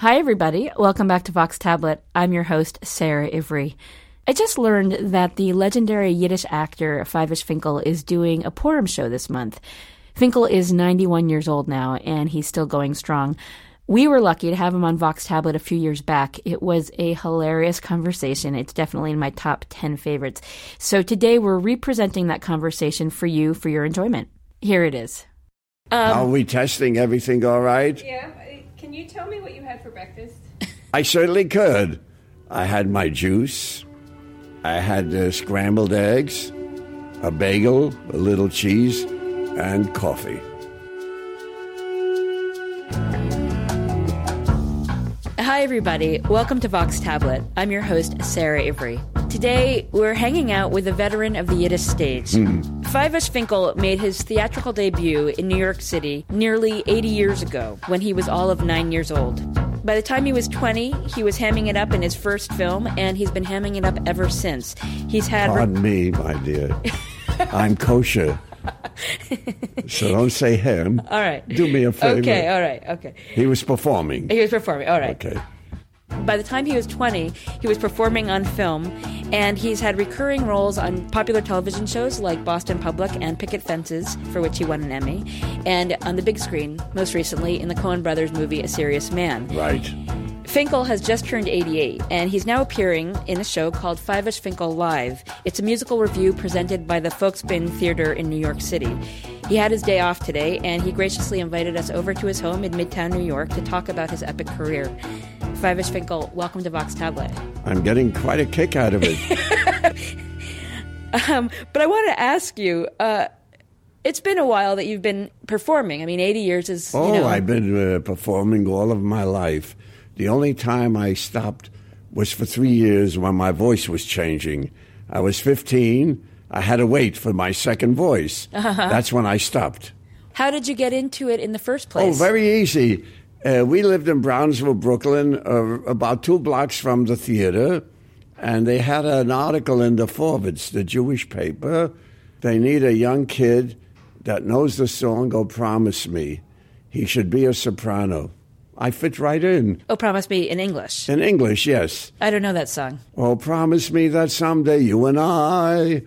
Hi, everybody. Welcome back to Vox Tablet. I'm your host, Sarah Ivry. I just learned that the legendary Yiddish actor Fyvush Finkel is doing a Purim show this month. Finkel is 91 years old now, and he's still going strong. We were lucky to have him on Vox Tablet a few years back. It was a hilarious conversation. It's definitely in my top 10 favorites. So today we're representing that conversation for you for your enjoyment. Here it is. Um, Are we testing everything all right? Yeah. Can you tell me what you had for breakfast? I certainly could. I had my juice. I had uh, scrambled eggs, a bagel, a little cheese, and coffee. Hi, everybody. Welcome to Vox Tablet. I'm your host, Sarah Ivry. Today, we're hanging out with a veteran of the Yiddish stage. Mm. Finkel made his theatrical debut in New York City nearly 80 years ago when he was all of nine years old. By the time he was 20, he was hamming it up in his first film, and he's been hamming it up ever since. He's had. Pardon re- me, my dear. I'm kosher. so don't say him. All right. Do me a favor. Okay, all right, okay. He was performing. He was performing, all right. Okay. By the time he was 20, he was performing on film, and he's had recurring roles on popular television shows like Boston Public and Picket Fences, for which he won an Emmy, and on the big screen, most recently in the Coen Brothers movie A Serious Man. Right. Finkel has just turned 88, and he's now appearing in a show called Fyvush Finkel Live. It's a musical revue presented by the Folksbiene Theater in New York City. He had his day off today, and he graciously invited us over to his home in Midtown, New York, to talk about his epic career. Fyvush Finkel, welcome to Vox Tablet. I'm getting quite a kick out of it. um, but I want to ask you. Uh, it's been a while that you've been performing. I mean, 80 years is. Oh, you know, I've been uh, performing all of my life. The only time I stopped was for three years when my voice was changing. I was 15. I had to wait for my second voice. Uh-huh. That's when I stopped. How did you get into it in the first place? Oh, very easy. Uh, we lived in Brownsville, Brooklyn, uh, about two blocks from the theater, and they had an article in the Forwards, the Jewish paper. They need a young kid that knows the song "Oh Promise Me." He should be a soprano. I fit right in. Oh, promise me in English. In English, yes. I don't know that song. Oh, promise me that someday you and I.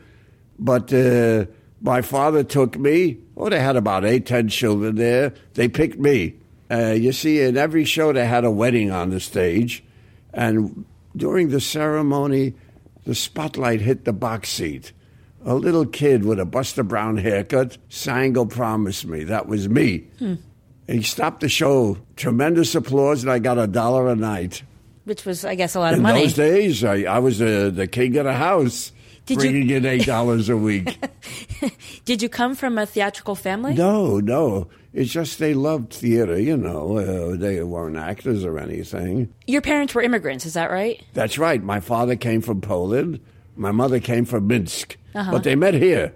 But uh, my father took me. Oh, they had about eight, ten children there. They picked me. Uh, you see, in every show, they had a wedding on the stage. And during the ceremony, the spotlight hit the box seat. A little kid with a Buster Brown haircut sang, Oh, promise me. That was me. Hmm. He stopped the show. Tremendous applause, and I got a dollar a night. Which was, I guess, a lot of in money. In those days, I, I was uh, the king of the house, Did bringing you... in eight dollars a week. Did you come from a theatrical family? No, no. It's just they loved theater, you know. Uh, they weren't actors or anything. Your parents were immigrants, is that right? That's right. My father came from Poland. My mother came from Minsk. Uh-huh. But they met here.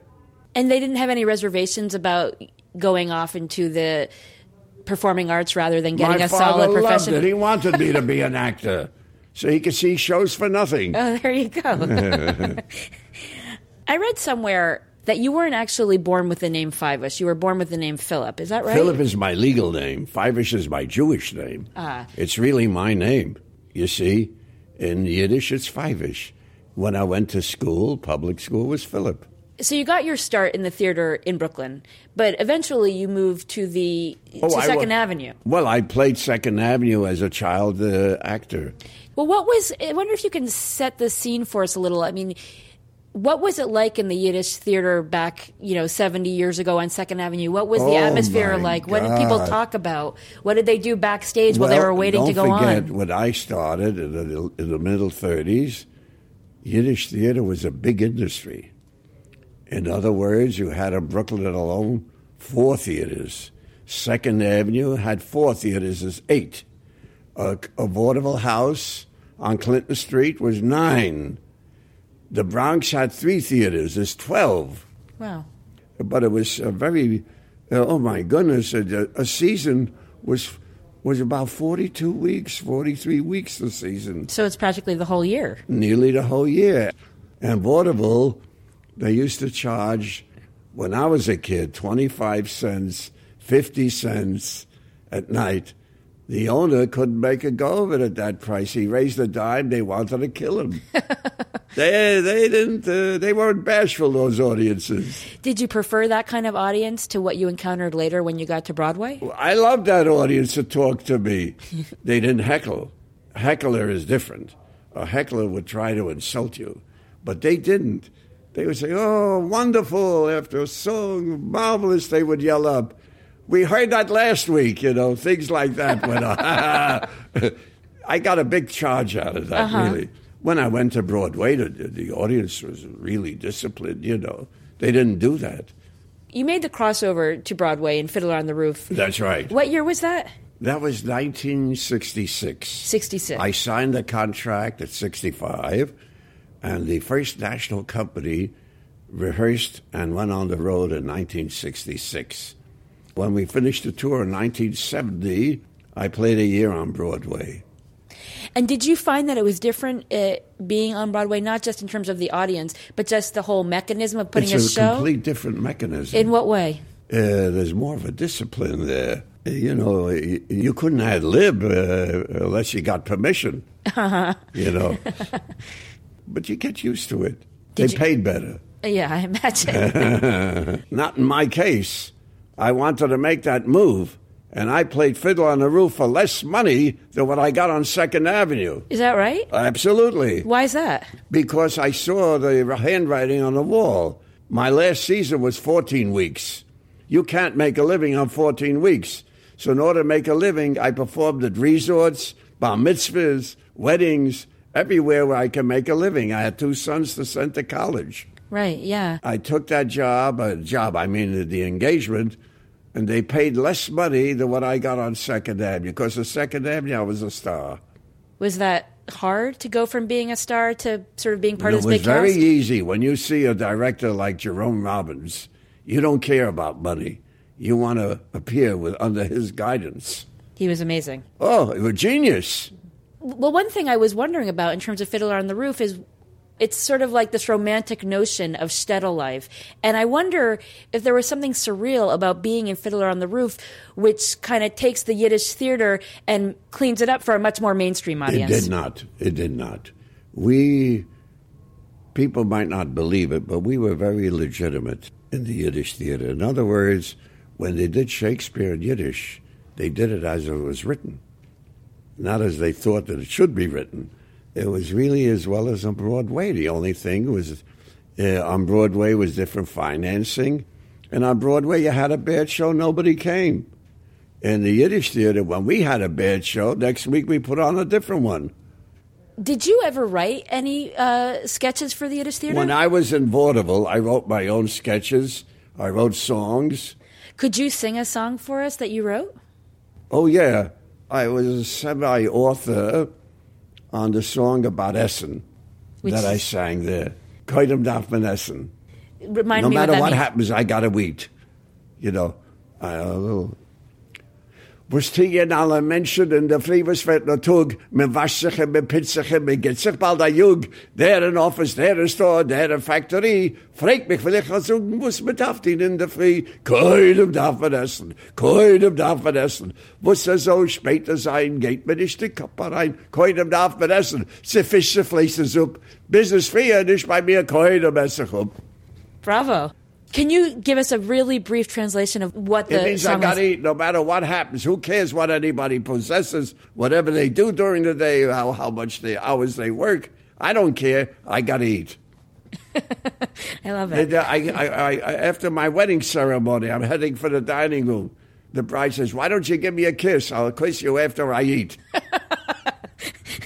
And they didn't have any reservations about going off into the performing arts rather than getting My a solid profession. Loved it. He wanted me to be an actor so he could see shows for nothing. Oh, there you go. I read somewhere that you weren't actually born with the name Fyvush. You were born with the name Philip. Is that right? Philip is my legal name. Fyvush is my Jewish name. Ah. It's really my name. You see, in Yiddish, it's Fyvush. When I went to school, public school was Philip so you got your start in the theater in Brooklyn, but eventually you moved to the oh, to Second Avenue. Well, I played Second Avenue as a child uh, actor. Well, what was? I wonder if you can set the scene for us a little. I mean, what was it like in the Yiddish theater back, you know, seventy years ago on Second Avenue? What was the oh atmosphere like? God. What did people talk about? What did they do backstage well, while they were waiting to go forget, on? When I started in the, in the middle '30s, Yiddish theater was a big industry in other words, you had in Brooklyn alone four theaters. Second Avenue had four theaters, as eight. A, a vaudeville house on Clinton Street was nine. The Bronx had three theaters, there's 12. Wow. But it was a very, oh my goodness, a, a season was was about 42 weeks, 43 weeks the season. So it's practically the whole year. Nearly the whole year. And vaudeville they used to charge, when I was a kid, 25 cents, 50 cents at night. The owner couldn't make a go of it at that price. He raised a dime. They wanted to kill him. they they didn't. Uh, they weren't bashful. Those audiences. Did you prefer that kind of audience to what you encountered later when you got to Broadway? I loved that audience to talk to me. they didn't heckle. Heckler is different. A heckler would try to insult you, but they didn't. They would say, "Oh, wonderful!" After a song, marvelous. They would yell up, "We heard that last week," you know, things like that. Went on. I got a big charge out of that, Uh-huh. really. When I went to Broadway, the, the audience was really disciplined. You know, they didn't do that. You made the crossover to Broadway in Fiddler on the Roof. That's right. What year was that? That was 1966. 66. I signed the contract at 65, and the first national company rehearsed and went on the road in 1966. When we finished the tour in 1970, I played a year on Broadway. And did you find that it was different uh, being on Broadway, not just in terms of the audience, but just the whole mechanism of putting it's a a show? It's a complete different mechanism. in what way? uh, there's more of a discipline there. You know, you, you couldn't ad lib uh, unless you got permission. You know, but you get used to it. Did they you- paid better. Uh, yeah, I imagine. Not in my case. I wanted to make that move, and I played Fiddle on the Roof for less money than what I got on Second Avenue. Is that right? Absolutely. Why is that? Because I saw the handwriting on the wall. My last season was 14 weeks. You can't make a living on 14 weeks. So, in order to make a living, I performed at resorts, bar mitzvahs, weddings, everywhere where I can make a living. I had two sons to send to college. Right, yeah. I took that job, a job, I mean the, the engagement, and they paid less money than what I got on Second Avenue. Because on Second Avenue, I was a star. Was that hard to go from being a star to sort of being part it of this was very cast? easy. When you see a director like Jerome Robbins, you don't care about money. You want to appear with under his guidance. He was amazing. Oh, you're a genius. Well, one thing I was wondering about in terms of Fiddler on the Roof is it's sort of like this romantic notion of shtetl life. And I wonder if there was something surreal about being in Fiddler on the Roof, which kind of takes the Yiddish theater and cleans it up for a much more mainstream audience. It did not. It did not. We, people might not believe it, but we were very legitimate in the Yiddish theater. In other words, when they did Shakespeare in Yiddish, they did it as it was written, not as they thought that it should be written. It was really as well as on Broadway. The only thing was uh, on Broadway was different financing, and on Broadway you had a bad show, nobody came. In the Yiddish theater, when we had a bad show, next week we put on a different one. Did you ever write any uh, sketches for the Yiddish theater? When I was in vaudeville, I wrote my own sketches. I wrote songs. Could you sing a song for us that you wrote? Oh yeah, I was a semi-author on the song about Essen Which that I sang there. Koidem darf man essen. Remind no me matter what what happens, I got to eat. You know, I, a little. Was tigen alle Menschen in der Friebes wird no tug, me pitzt sich, me geht sich bald a Jug, der in Office, der in Store, der in Factory, fragt mich, will ich was sagen, was man darf ihn in der Früh, keinem darf man essen, keinem darf man essen, muss er so später sein, geht mir nicht die Kappe rein, keinem darf man essen, sie Fische, Fleisch, Suppe, Business früher nicht bei mir, ich um. Bravo. Can you give us a really brief translation of what the It means I got to eat no matter what happens. Who cares what anybody possesses? Whatever they do during the day, how, how much the hours they work, I don't care. I got to eat. I love it. Uh, I, I, I, I, after my wedding ceremony, I'm heading for the dining room. The bride says, "Why don't you give me a kiss? I'll kiss you after I eat."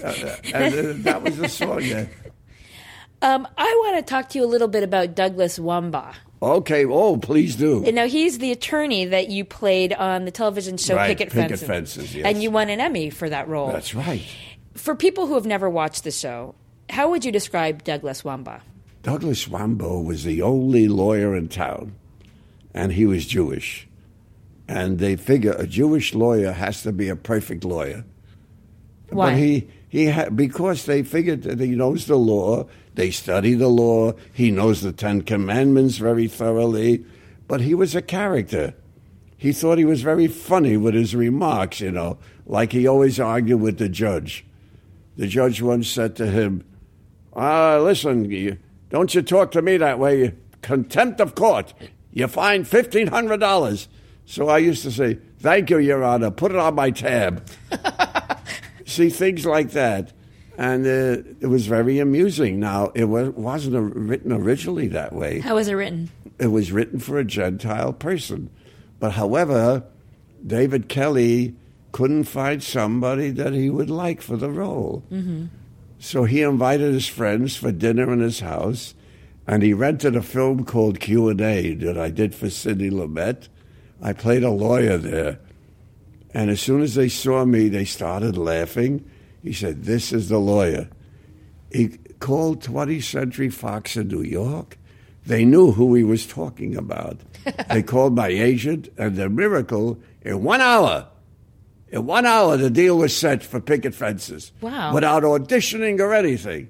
Uh, and uh, that was the song. Yeah. Um, I want to talk to you a little bit about Douglas Wambaugh. Okay. Oh, please do. And now, he's the attorney that you played on the television show Right, Picket, Picket Fences. Fences, yes. And you won an Emmy for that role. That's right. For people who have never watched the show, how would you describe Douglas Wambaugh? Douglas Wambaugh was the only lawyer in town, and he was Jewish. And they figure a Jewish lawyer has to be a perfect lawyer. Why? But he, he had, because they figured that he knows the law, they study the law, he knows the Ten Commandments very thoroughly, but he was a character. He thought he was very funny with his remarks, you know, like he always argued with the judge. The judge once said to him, uh, listen, you, don't you talk to me that way. Contempt of court. You fine $1,500. So I used to say, thank you, Your Honor. Put it on my tab. See, things like that. And uh, it was very amusing. Now, it was, wasn't a, written originally that way. How was it written? It was written for a Gentile person. But however, David Kelley couldn't find somebody that he would like for the role. Mm-hmm. So he invited his friends for dinner in his house, and he rented a film called Q and A that I did for Sidney Lumet. I played a lawyer there, and as soon as they saw me, they started laughing. He said, "This is the lawyer." He called 20th Century Fox in New York. They knew who he was talking about. they called my agent, and the miracle in one hour in one hour, the deal was set for picket fences. Wow. Without auditioning or anything.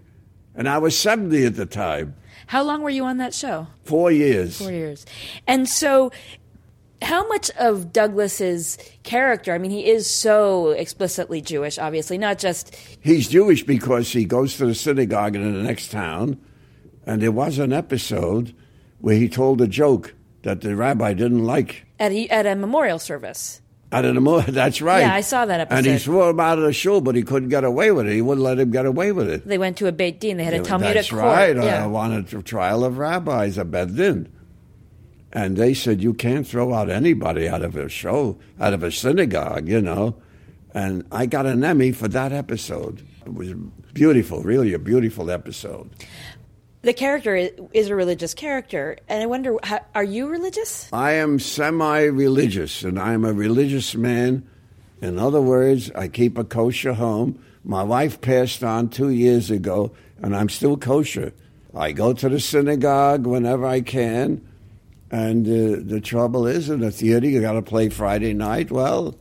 And I was 70 at the time. How long were you on that show? Four years. Four years. And so, how much of Douglas's character, I mean, he is so explicitly Jewish, obviously, not just. He's Jewish because he goes to the synagogue in the next town. And there was an episode where he told a joke that the rabbi didn't like. At a, at a memorial service. I don't know. That's right. Yeah, I saw that episode. And he threw him out of the show, but he couldn't get away with it. He wouldn't let him get away with it. They went to a Beit Din. They had a Talmudic That's court. right. Yeah. I wanted a trial of rabbis, a Beit Din. And they said, you can't throw out anybody out of a show, out of a synagogue, you know. And I got an Emmy for that episode. It was beautiful, really a beautiful episode. The character is, a religious character, and I wonder, are you religious? I am semi religious, and I am a religious man. In other words, I keep a kosher home. My wife passed on two years ago, and I'm still kosher. I go to the synagogue whenever I can, and uh, the trouble is, in the theater, you got to play Friday night. Well,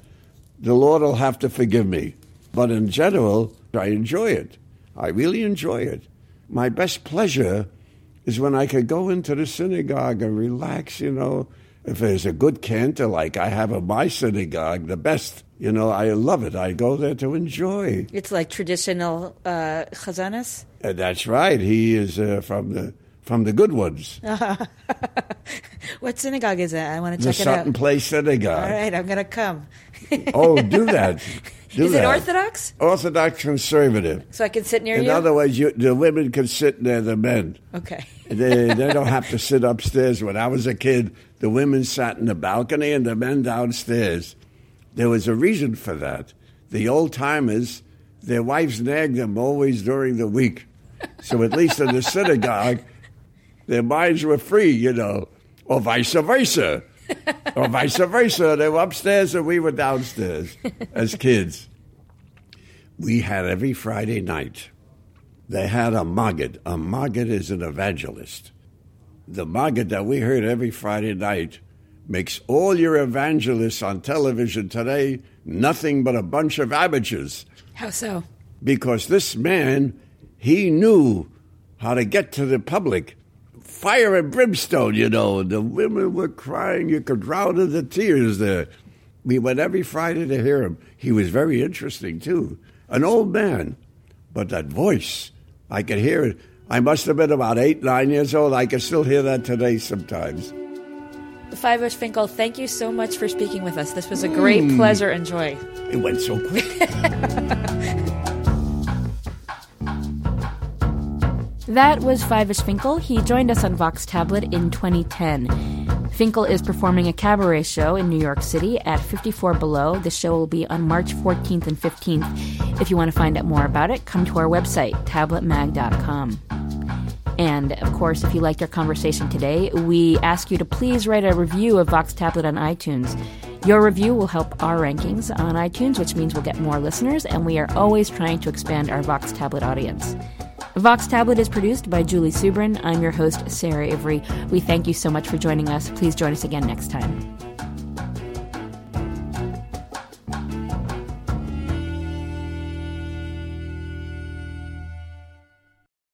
the Lord will have to forgive me. But in general, I enjoy it. I really enjoy it. My best pleasure is when I could go into the synagogue and relax, you know. If there's a good cantor like I have at my synagogue, the best, you know, I love it. I go there to enjoy. It's like traditional uh, chazanas. And that's right. He is uh, from the from the good ones. what synagogue is that? I want to the check it Sutton out. Place Synagogue. All right, I'm going to come. Oh, do that. Do is that. it Orthodox? Orthodox conservative. So I can sit near In you? other words, you, the women can sit near the men. okay. They, they don't have to sit upstairs. When I was a kid, the women sat in the balcony and the men downstairs. There was a reason for that. The old timers, their wives nagged them always during the week. So at least in the synagogue, their minds were free, you know, or vice versa. or vice versa. They were upstairs and we were downstairs as kids. We had every Friday night they had a Maggid. A Maggid is an evangelist. The Maggid that we heard every Friday night makes all your evangelists on television today nothing but a bunch of amateurs. How so? Because this man, he knew how to get to the public. Fire and brimstone, you know. The women were crying. You could drown in the tears there. We went every Friday to hear him. He was very interesting, too. An old man, but that voice, I could hear it. I must have been about eight, nine years old. I can still hear that today sometimes. Fyvush Finkel, thank you so much for speaking with us. This was a great Hmm. pleasure and joy. It went so quick. That was Fyvush Finkel. He joined us on Vox Tablet in 2010. Finkel is performing a cabaret show in New York City at 54 Below. The show will be on March 14th and 15th. If you want to find out more about it, come to our website, tabletmag.com. And of course, if you liked our conversation today, we ask you to please write a review of Vox Tablet on iTunes. Your review will help our rankings on iTunes, which means we'll get more listeners, and we are always trying to expand our Vox Tablet audience. Vox Tablet is produced by Julie Subrin. I'm your host, Sarah Ivry. We thank you so much for joining us. Please join us again next time.